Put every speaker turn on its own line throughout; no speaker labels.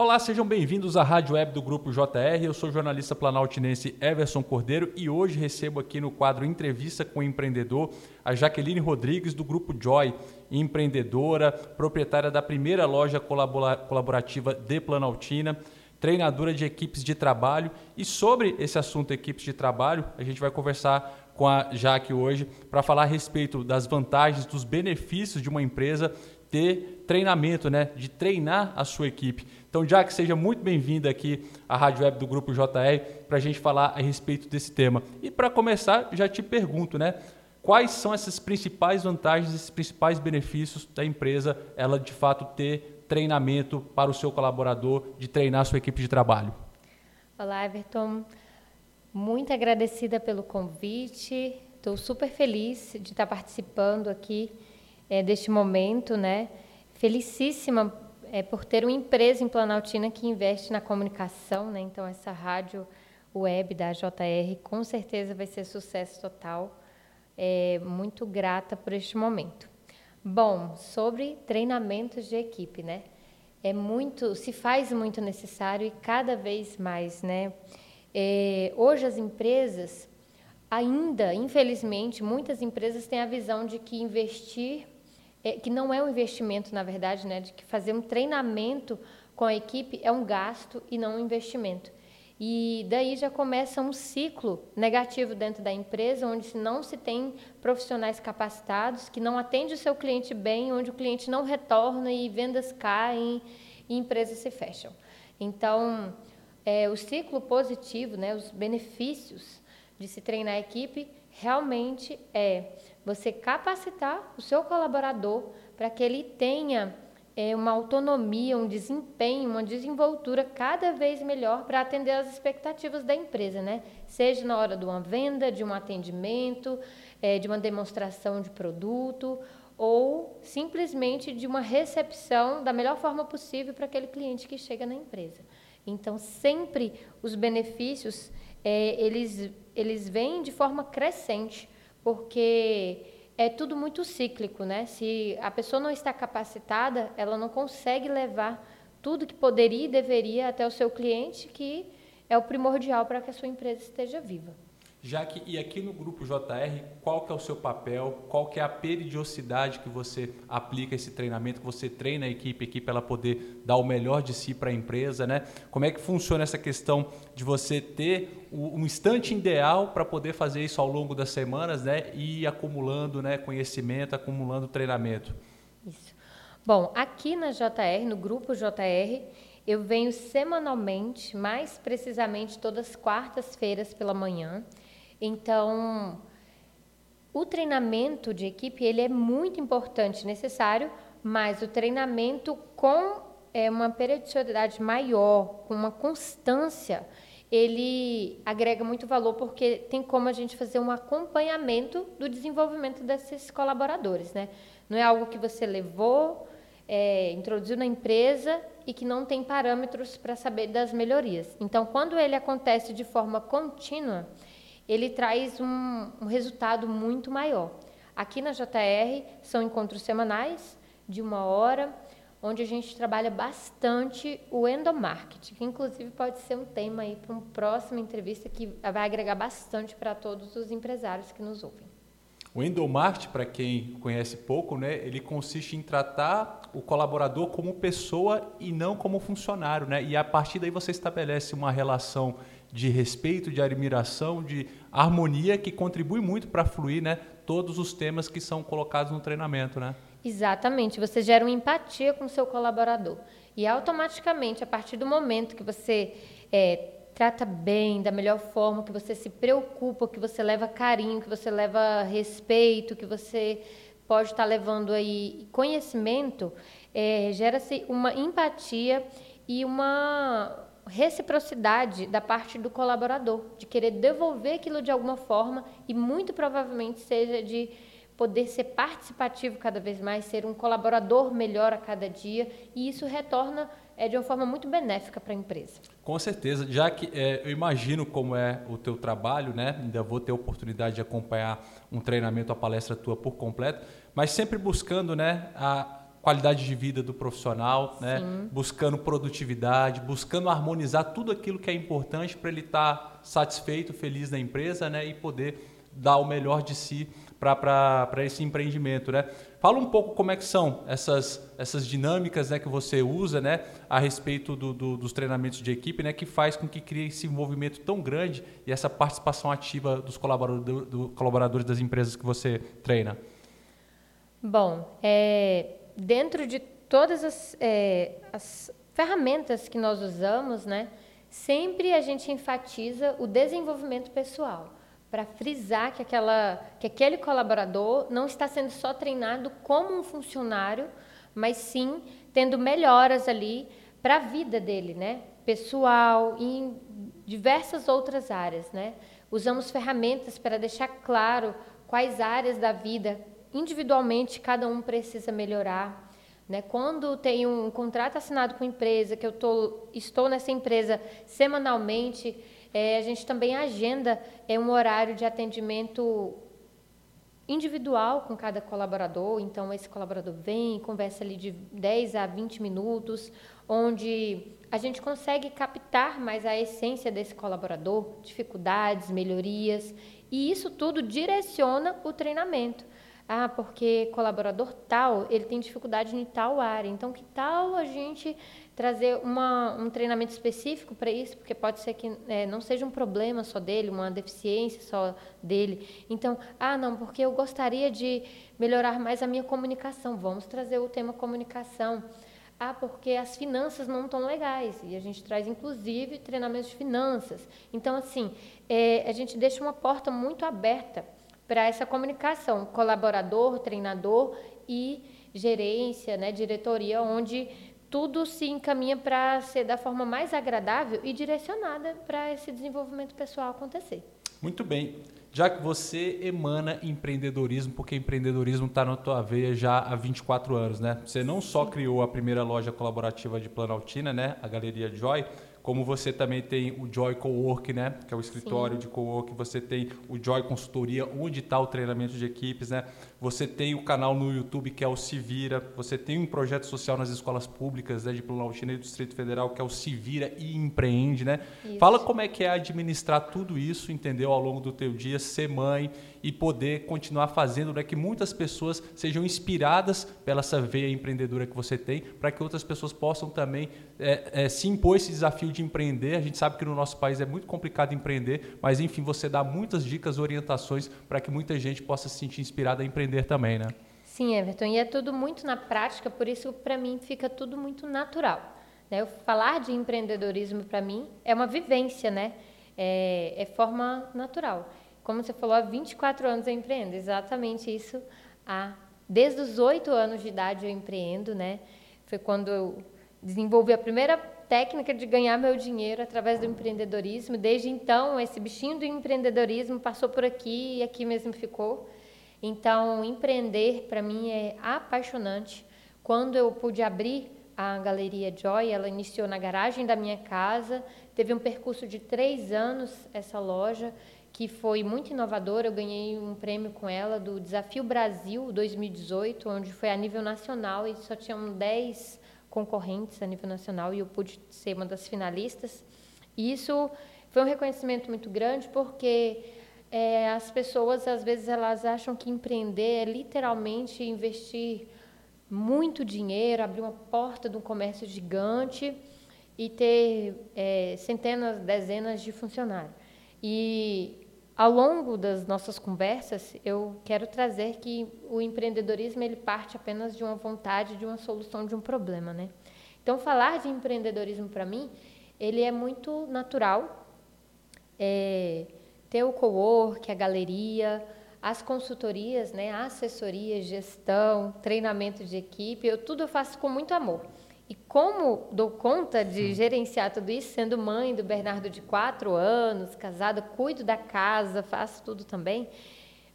Olá, sejam bem-vindos à Rádio Web do Grupo JR. Eu sou o jornalista planaltinense Everson Cordeiro e hoje recebo aqui no quadro Entrevista com o Empreendedor a Jaqueline Rodrigues do Grupo Joy, empreendedora, proprietária da primeira loja colaborativa de Planaltina, treinadora de equipes de trabalho. E sobre esse assunto equipes de trabalho, a gente vai conversar com a Jaque hoje para falar a respeito das vantagens, dos benefícios de uma empresa ter treinamento, né? de treinar a sua equipe. Então, Jack, seja muito bem-vinda aqui à Rádio Web do Grupo JR para a gente falar a respeito desse tema. E para começar, já te pergunto, né? Quais são essas principais vantagens, esses principais benefícios da empresa, ela de fato ter treinamento para o seu colaborador, de treinar a sua equipe de trabalho?
Olá, Everton. Muito agradecida pelo convite. Estou super feliz de estar participando aqui é, deste momento, né? Felicíssima é, por ter uma empresa em Planaltina que investe na comunicação, né? Então essa rádio web da JR com certeza vai ser sucesso total. É, muito grata por este momento. Bom, sobre treinamentos de equipe, né? É muito, se faz muito necessário e cada vez mais, né? É, hoje as empresas ainda, infelizmente, muitas empresas têm a visão de que investir é, que não é um investimento, na verdade, né, de que fazer um treinamento com a equipe é um gasto e não um investimento. E daí já começa um ciclo negativo dentro da empresa, onde não se tem profissionais capacitados, que não atende o seu cliente bem, onde o cliente não retorna e vendas caem e empresas se fecham. Então, é, o ciclo positivo, né, os benefícios de se treinar a equipe, realmente é você capacitar o seu colaborador para que ele tenha é, uma autonomia, um desempenho, uma desenvoltura cada vez melhor para atender às expectativas da empresa, né? Seja na hora de uma venda, de um atendimento, é, de uma demonstração de produto ou simplesmente de uma recepção da melhor forma possível para aquele cliente que chega na empresa. Então, sempre os benefícios é, eles, eles vêm de forma crescente porque é tudo muito cíclico, né? Se a pessoa não está capacitada, ela não consegue levar tudo que poderia e deveria até o seu cliente, que é o primordial para que a sua empresa esteja viva.
Já que, e aqui no grupo JR, qual que é o seu papel, qual que é a periodicidade que você aplica esse treinamento, que você treina a equipe, a equipe ela poder dar o melhor de si para a empresa, né? Como é que funciona essa questão de você ter um instante ideal para poder fazer isso ao longo das semanas, né? E ir acumulando né, conhecimento, acumulando treinamento.
Isso. Bom, aqui na JR, no grupo JR, eu venho semanalmente, mais precisamente todas quartas-feiras pela manhã, então, o treinamento de equipe ele é muito importante, necessário, mas o treinamento com é, uma periodicidade maior, com uma constância, ele agrega muito valor porque tem como a gente fazer um acompanhamento do desenvolvimento desses colaboradores, né? Não é algo que você levou, é, introduziu na empresa e que não tem parâmetros para saber das melhorias. Então, quando ele acontece de forma contínua, ele traz um, um resultado muito maior. Aqui na JR são encontros semanais de uma hora, onde a gente trabalha bastante o endomarketing, que inclusive pode ser um tema aí para uma próxima entrevista que vai agregar bastante para todos os empresários que nos ouvem.
O endomarketing, para quem conhece pouco, né, ele consiste em tratar o colaborador como pessoa e não como funcionário, né? E a partir daí você estabelece uma relação de respeito, de admiração, de harmonia que contribui muito para fluir né, todos os temas que são colocados no treinamento. Né?
Exatamente, você gera uma empatia com o seu colaborador. E automaticamente, a partir do momento que você é, trata bem, da melhor forma, que você se preocupa, que você leva carinho, que você leva respeito, que você pode estar levando aí conhecimento, é, gera-se uma empatia e uma reciprocidade da parte do colaborador, de querer devolver aquilo de alguma forma e muito provavelmente seja de poder ser participativo cada vez mais, ser um colaborador melhor a cada dia e isso retorna é, de uma forma muito benéfica para a empresa.
Com certeza, já que é, eu imagino como é o teu trabalho, né? Ainda vou ter a oportunidade de acompanhar um treinamento, a palestra tua por completo, mas sempre buscando, né, a qualidade de vida do profissional, né? buscando produtividade, buscando harmonizar tudo aquilo que é importante para ele estar tá satisfeito, feliz na empresa né? e poder dar o melhor de si para esse empreendimento. Né? Fala um pouco como é que são essas, essas dinâmicas né, que você usa né, a respeito do, do, dos treinamentos de equipe, né, que faz com que crie esse envolvimento tão grande e essa participação ativa dos colaboradores, do, colaboradores das empresas que você treina.
Bom, é, dentro de todas as, é, as ferramentas que nós usamos, né, sempre a gente enfatiza o desenvolvimento pessoal para frisar que, aquela, que aquele colaborador não está sendo só treinado como um funcionário, mas sim tendo melhoras ali para a vida dele, né? pessoal e em diversas outras áreas. Né? Usamos ferramentas para deixar claro quais áreas da vida individualmente cada um precisa melhorar. Né? Quando tem um contrato assinado com empresa, que eu tô, estou nessa empresa semanalmente, é, a gente também agenda é, um horário de atendimento individual com cada colaborador. Então, esse colaborador vem, conversa ali de 10 a 20 minutos, onde a gente consegue captar mais a essência desse colaborador, dificuldades, melhorias, e isso tudo direciona o treinamento. Ah, porque colaborador tal, ele tem dificuldade em tal área. Então, que tal a gente trazer uma, um treinamento específico para isso? Porque pode ser que é, não seja um problema só dele, uma deficiência só dele. Então, ah, não, porque eu gostaria de melhorar mais a minha comunicação. Vamos trazer o tema comunicação. Ah, porque as finanças não estão legais. E a gente traz, inclusive, treinamentos de finanças. Então, assim, é, a gente deixa uma porta muito aberta para essa comunicação, colaborador, treinador e gerência, né, diretoria, onde tudo se encaminha para ser da forma mais agradável e direcionada para esse desenvolvimento pessoal acontecer.
Muito bem. Já que você emana empreendedorismo, porque empreendedorismo está na tua veia já há 24 anos, né? Você não só criou a primeira loja colaborativa de Planaltina, né? A Galeria Joy, como você também tem o Joy Cowork, né? Que é o escritório Sim. de cowork. Você tem o Joy Consultoria, onde está o treinamento de equipes, né? Você tem o canal no YouTube que é o Se Vira. Você tem um projeto social nas escolas públicas né, de Planaltina e do Distrito Federal que é o Se Vira e Empreende, né? Isso. Fala como é que é administrar tudo isso, entendeu? Ao longo do teu dia, ser mãe e poder continuar fazendo né, que muitas pessoas sejam inspiradas pela essa veia empreendedora que você tem, para que outras pessoas possam também é, é, se impor esse desafio de empreender. A gente sabe que no nosso país é muito complicado empreender, mas enfim, você dá muitas dicas, orientações para que muita gente possa se sentir inspirada a empreender também, né?
Sim, Everton, e é tudo muito na prática, por isso para mim fica tudo muito natural. Né? Eu falar de empreendedorismo para mim é uma vivência, né? É, é forma natural como você falou, há 24 anos eu empreendo. Exatamente isso. Há, desde os 8 anos de idade eu empreendo, né? Foi quando eu desenvolvi a primeira técnica de ganhar meu dinheiro através do empreendedorismo. Desde então, esse bichinho do empreendedorismo passou por aqui e aqui mesmo ficou. Então, empreender para mim é apaixonante. Quando eu pude abrir a Galeria Joy, ela iniciou na garagem da minha casa, teve um percurso de três anos essa loja que foi muito inovadora. Eu ganhei um prêmio com ela do Desafio Brasil 2018, onde foi a nível nacional e só tinham 10 concorrentes a nível nacional e eu pude ser uma das finalistas. E isso foi um reconhecimento muito grande porque é, as pessoas às vezes elas acham que empreender é literalmente investir muito dinheiro, abrir uma porta de um comércio gigante e ter é, centenas, dezenas de funcionários. E ao longo das nossas conversas, eu quero trazer que o empreendedorismo ele parte apenas de uma vontade, de uma solução de um problema, né? Então, falar de empreendedorismo para mim, ele é muito natural. É, ter o co-work, a galeria, as consultorias, né, a assessoria, gestão, treinamento de equipe, eu tudo eu faço com muito amor. Como dou conta de gerenciar tudo isso, sendo mãe do Bernardo de quatro anos, casada, cuido da casa, faço tudo também,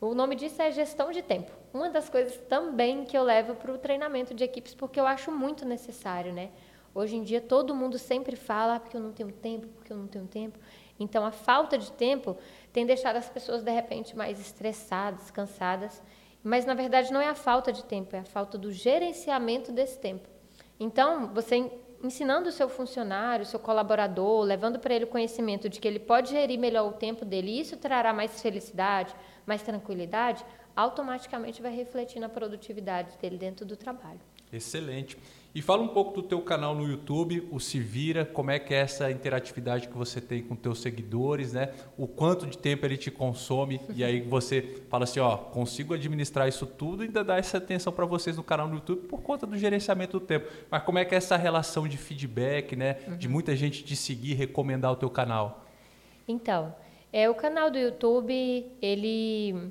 o nome disso é gestão de tempo. Uma das coisas também que eu levo para o treinamento de equipes, porque eu acho muito necessário, né? Hoje em dia todo mundo sempre fala ah, porque eu não tenho tempo, porque eu não tenho tempo. Então a falta de tempo tem deixado as pessoas de repente mais estressadas, cansadas. mas na verdade não é a falta de tempo, é a falta do gerenciamento desse tempo. Então, você ensinando o seu funcionário, o seu colaborador, levando para ele o conhecimento de que ele pode gerir melhor o tempo dele, e isso trará mais felicidade, mais tranquilidade, automaticamente vai refletir na produtividade dele dentro do trabalho.
Excelente. E fala um pouco do teu canal no YouTube, o Se Vira, como é que é essa interatividade que você tem com teus seguidores, né? O quanto de tempo ele te consome e aí você fala assim, ó, consigo administrar isso tudo e ainda dar essa atenção para vocês no canal no YouTube por conta do gerenciamento do tempo. Mas como é que é essa relação de feedback, né? Uhum. De muita gente te seguir, recomendar o teu canal?
Então, é o canal do YouTube, ele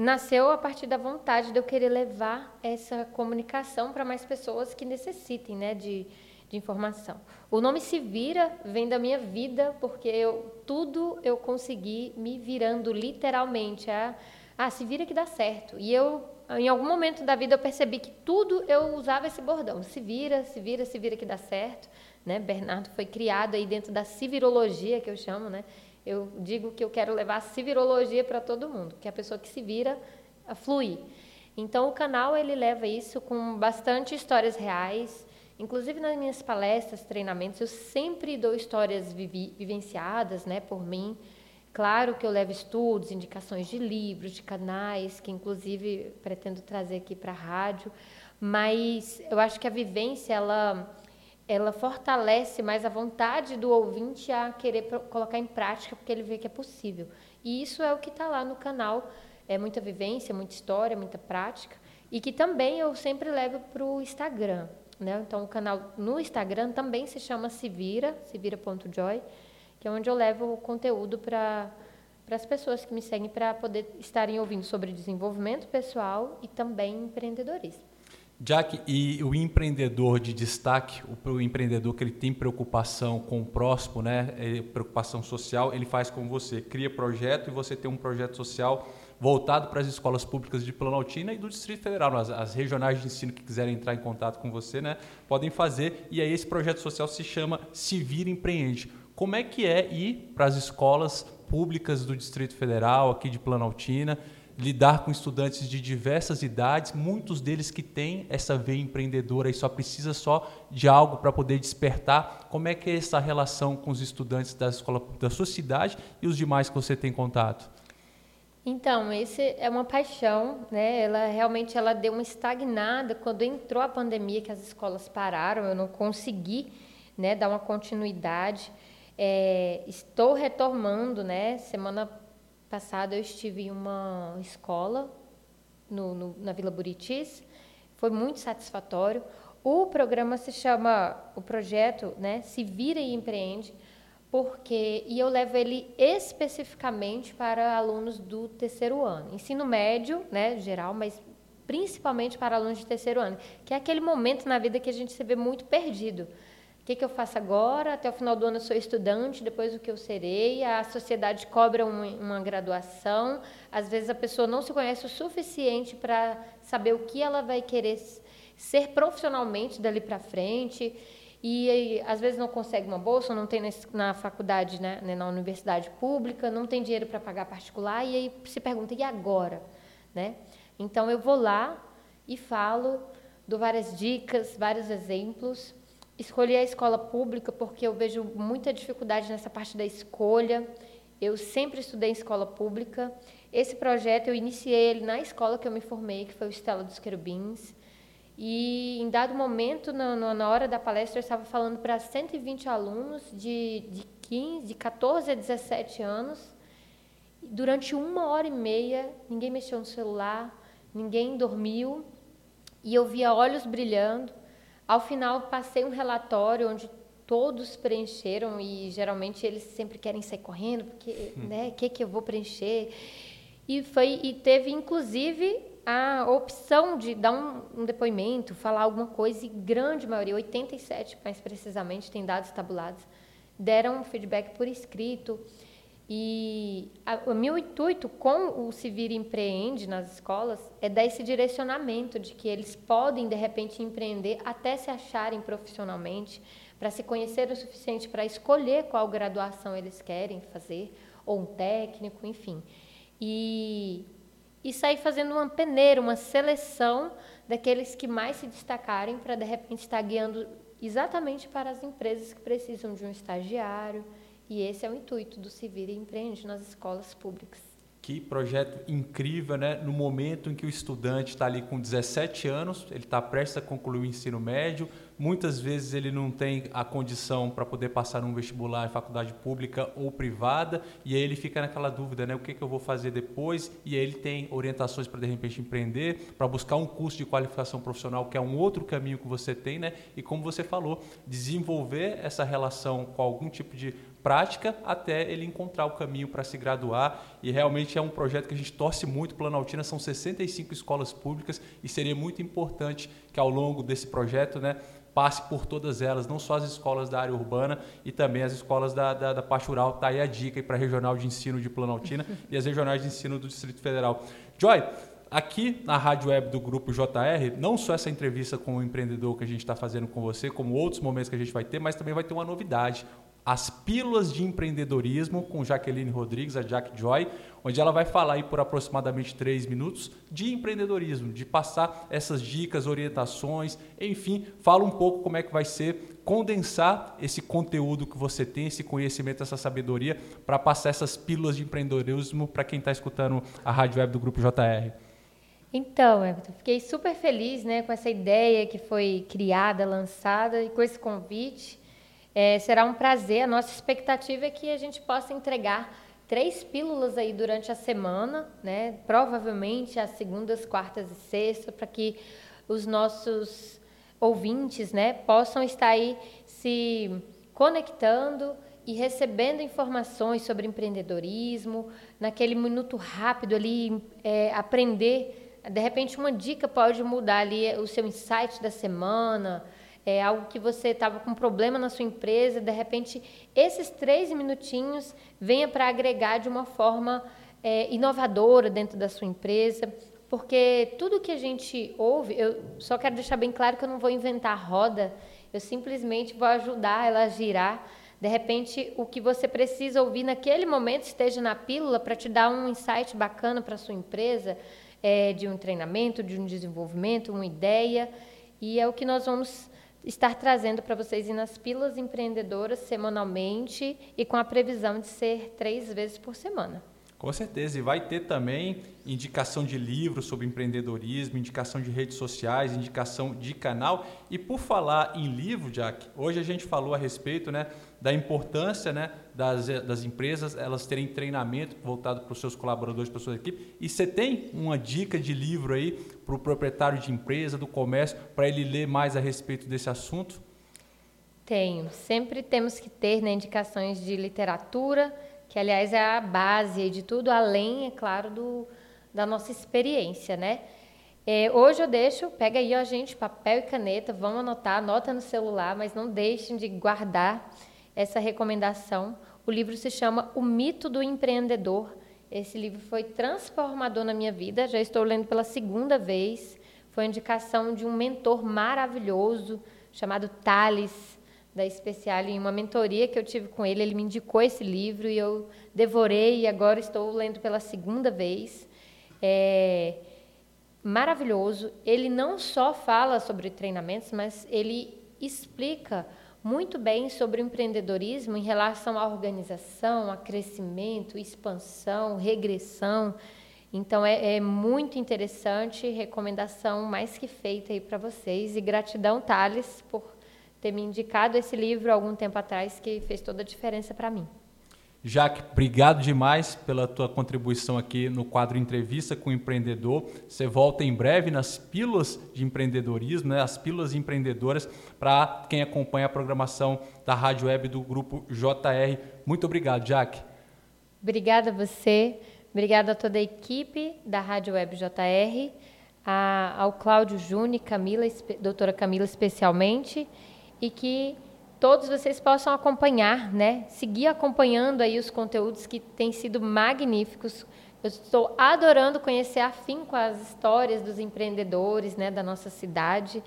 nasceu a partir da vontade de eu querer levar essa comunicação para mais pessoas que necessitem né, de, de informação. O nome Se Vira vem da minha vida, porque eu, tudo eu consegui me virando literalmente. A, ah, se vira que dá certo. E eu, em algum momento da vida, eu percebi que tudo eu usava esse bordão. Se vira, se vira, se vira que dá certo. Né? Bernardo foi criado aí dentro da civirologia, que eu chamo, né? Eu digo que eu quero levar a civirologia para todo mundo, que é a pessoa que se vira a fluir. Então o canal ele leva isso com bastante histórias reais, inclusive nas minhas palestras, treinamentos, eu sempre dou histórias vivi vivenciadas, né, por mim. Claro que eu levo estudos, indicações de livros, de canais, que inclusive pretendo trazer aqui para a rádio, mas eu acho que a vivência ela ela fortalece mais a vontade do ouvinte a querer colocar em prática, porque ele vê que é possível. E isso é o que está lá no canal. É muita vivência, muita história, muita prática. E que também eu sempre levo para o Instagram. Né? Então, o canal no Instagram também se chama Sivira, sivira.joy, que é onde eu levo o conteúdo para as pessoas que me seguem para poder estarem ouvindo sobre desenvolvimento pessoal e também empreendedorismo.
Jack, e o empreendedor de destaque, o, empreendedor que ele tem preocupação com o próximo, né, é, preocupação social, ele faz com você, cria projeto e você tem um projeto social voltado para as escolas públicas de Planaltina e do Distrito Federal. As, as, regionais de ensino que quiserem entrar em contato com você, né, podem fazer. E aí esse projeto social se chama Se Vira Empreende. Como é que é ir para as escolas públicas do Distrito Federal, aqui de Planaltina? Lidar com estudantes de diversas idades, muitos deles que têm essa veia empreendedora e só precisa só de algo para poder despertar. Como é que é essa relação com os estudantes da escola da sua cidade e os demais que você tem contato?
Então, esse é uma paixão, né? Ela realmente ela deu uma estagnada quando entrou a pandemia, que as escolas pararam. Eu não consegui, né, dar uma continuidade. É, estou retomando, né? Semana passado eu estive em uma escola no, no, na Vila Buritis, foi muito satisfatório. O programa se chama, o projeto, né, Se Vira e Empreende, porque e eu levo ele especificamente para alunos do terceiro ano, ensino médio, né, geral, mas principalmente para alunos de terceiro ano, que é aquele momento na vida que a gente se vê muito perdido que, que eu faço agora? Até o final do ano eu sou estudante, depois o que eu serei? A sociedade cobra uma, uma graduação. Às vezes a pessoa não se conhece o suficiente para saber o que ela vai querer ser profissionalmente dali para frente. E, às vezes não consegue uma bolsa, não tem na faculdade, né, na universidade pública, não tem dinheiro para pagar particular e aí se pergunta e agora, né? Então eu vou lá e falo, dou várias dicas, vários exemplos Escolhi a escola pública porque eu vejo muita dificuldade nessa parte da escolha. Eu sempre estudei em escola pública. Esse projeto eu iniciei ele na escola que eu me formei, que foi o Estela dos Querubins. E em dado momento, na, na hora da palestra, eu estava falando para 120 alunos de, de 15, de 14 a 17 anos. Durante uma hora e meia, ninguém mexeu no celular, ninguém dormiu. E eu via olhos brilhando, ao final, passei um relatório onde todos preencheram e geralmente eles sempre querem sair correndo porque, hum. né, o que que eu vou preencher? E foi e teve inclusive a opção de dar um, um, depoimento, falar alguma coisa, e grande maioria, 87 mais precisamente, tem dados tabulados, deram um feedback por escrito. E o meu intuito com o Se Vira Empreende nas escolas é dar esse direcionamento de que eles podem, de repente, empreender até se acharem profissionalmente, para se conhecer o suficiente para escolher qual graduação eles querem fazer, ou um técnico, enfim. E e sair fazendo uma peneira, uma seleção daqueles que mais se destacarem para de repente estar guiando exatamente para as empresas que precisam de um estagiário. E esse é o intuito do Se Vira e Empreende nas escolas públicas.
Que projeto incrível, né? No momento em que o estudante está ali com 17 anos, ele está prestes a concluir o ensino médio, muitas vezes ele não tem a condição para poder passar um vestibular em faculdade pública ou privada, e aí ele fica naquela dúvida, né? O que, que eu vou fazer depois? E aí ele tem orientações para de repente empreender, para buscar um curso de qualificação profissional, que é um outro caminho que você tem, né? E como você falou, desenvolver essa relação com algum tipo de prática até ele encontrar o caminho para se graduar. E realmente é um projeto que a gente torce muito. Planaltina são 65 escolas públicas e seria muito importante que ao longo desse projeto, né, passe por todas elas, não só as escolas da área urbana e também as escolas da, da, da parte rural. Está aí a dica para a regional de ensino de Planaltina e as regionais de ensino do Distrito Federal. Joy, aqui na rádio web do Grupo JR, não só essa entrevista com o empreendedor que a gente está fazendo com você, como outros momentos que a gente vai ter, mas também vai ter uma novidade as Pílulas de Empreendedorismo com Jaqueline Rodrigues, a Jack Joy, onde ela vai falar aí por aproximadamente três minutos de empreendedorismo, de passar essas dicas, orientações, enfim, fala um pouco como é que vai ser condensar esse conteúdo que você tem, esse conhecimento, essa sabedoria, para passar essas pílulas de empreendedorismo para quem está escutando a rádio web do Grupo JR.
Então, Everton, fiquei super feliz né, com essa ideia que foi criada, lançada e com esse convite. É, será um prazer. A nossa expectativa é que a gente possa entregar três pílulas aí durante a semana, né? Provavelmente às segundas, quartas e sextas, para que os nossos ouvintes, né, possam estar aí se conectando e recebendo informações sobre empreendedorismo, naquele minuto rápido ali, é, aprender. De repente, uma dica pode mudar ali o seu insight da semana, é algo que você estava com problema na sua empresa, de repente, esses três minutinhos venha para agregar de uma forma é, inovadora dentro da sua empresa, porque tudo que a gente ouve, eu só quero deixar bem claro que eu não vou inventar roda, eu simplesmente vou ajudar ela a girar. De repente, o que você precisa ouvir naquele momento esteja na pílula para te dar um insight bacana para sua empresa, é, de um treinamento, de um desenvolvimento, uma ideia. E é o que nós vamos estar trazendo para vocês nas pílulas empreendedoras semanalmente e com a previsão de ser três vezes por semana.
Com certeza, e vai ter também indicação de livros sobre empreendedorismo, indicação de redes sociais, indicação de canal. E por falar em livro, Jack, hoje a gente falou a respeito né, da importância né, das, das empresas elas terem treinamento voltado para os seus colaboradores, para a sua equipe. E você tem uma dica de livro aí para o proprietário de empresa, do comércio, para ele ler mais a respeito desse assunto?
Tenho. Sempre temos que ter né, indicações de literatura que aliás é a base de tudo, além, é claro, do, da nossa experiência, né? É, hoje eu deixo, pega aí, ó, gente, papel e caneta, vamos anotar, anota no celular, mas não deixem de guardar essa recomendação. O livro se chama O Mito do Empreendedor. Esse livro foi transformador na minha vida, já estou lendo pela segunda vez. Foi indicação de um mentor maravilhoso chamado Thales da Especial em uma mentoria que eu tive com ele. Ele me indicou esse livro e eu devorei e agora estou lendo pela segunda vez. É maravilhoso. Ele não só fala sobre treinamentos, mas ele explica muito bem sobre empreendedorismo em relação à organização, a crescimento, expansão, regressão. Então é, é muito interessante, recomendação mais que feita aí para vocês e gratidão Thales por ter me indicado esse livro algum tempo atrás que fez toda a diferença para mim.
Jaque, obrigado demais pela tua contribuição aqui no quadro Entrevista com o Empreendedor. Você volta em breve nas pílulas de empreendedorismo, né? as pílulas empreendedoras, para quem acompanha a programação da Rádio Web do Grupo JR. Muito obrigado, Jaque.
Obrigada a você, obrigada a toda a equipe da Rádio Web JR, a, ao Cláudio Júnior, Camila, doutora Camila especialmente, e que todos vocês possam acompanhar, né? Seguir acompanhando aí os conteúdos que têm sido magníficos. Eu estou adorando conhecer a fim com as histórias dos empreendedores, né, da nossa cidade.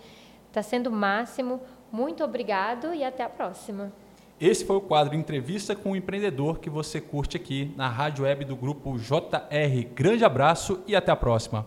Está sendo o máximo. Muito obrigado e até a próxima.
Esse foi o quadro Entrevista com o Empreendedor que você curte aqui na rádio web do grupo JR. Grande abraço e até a próxima.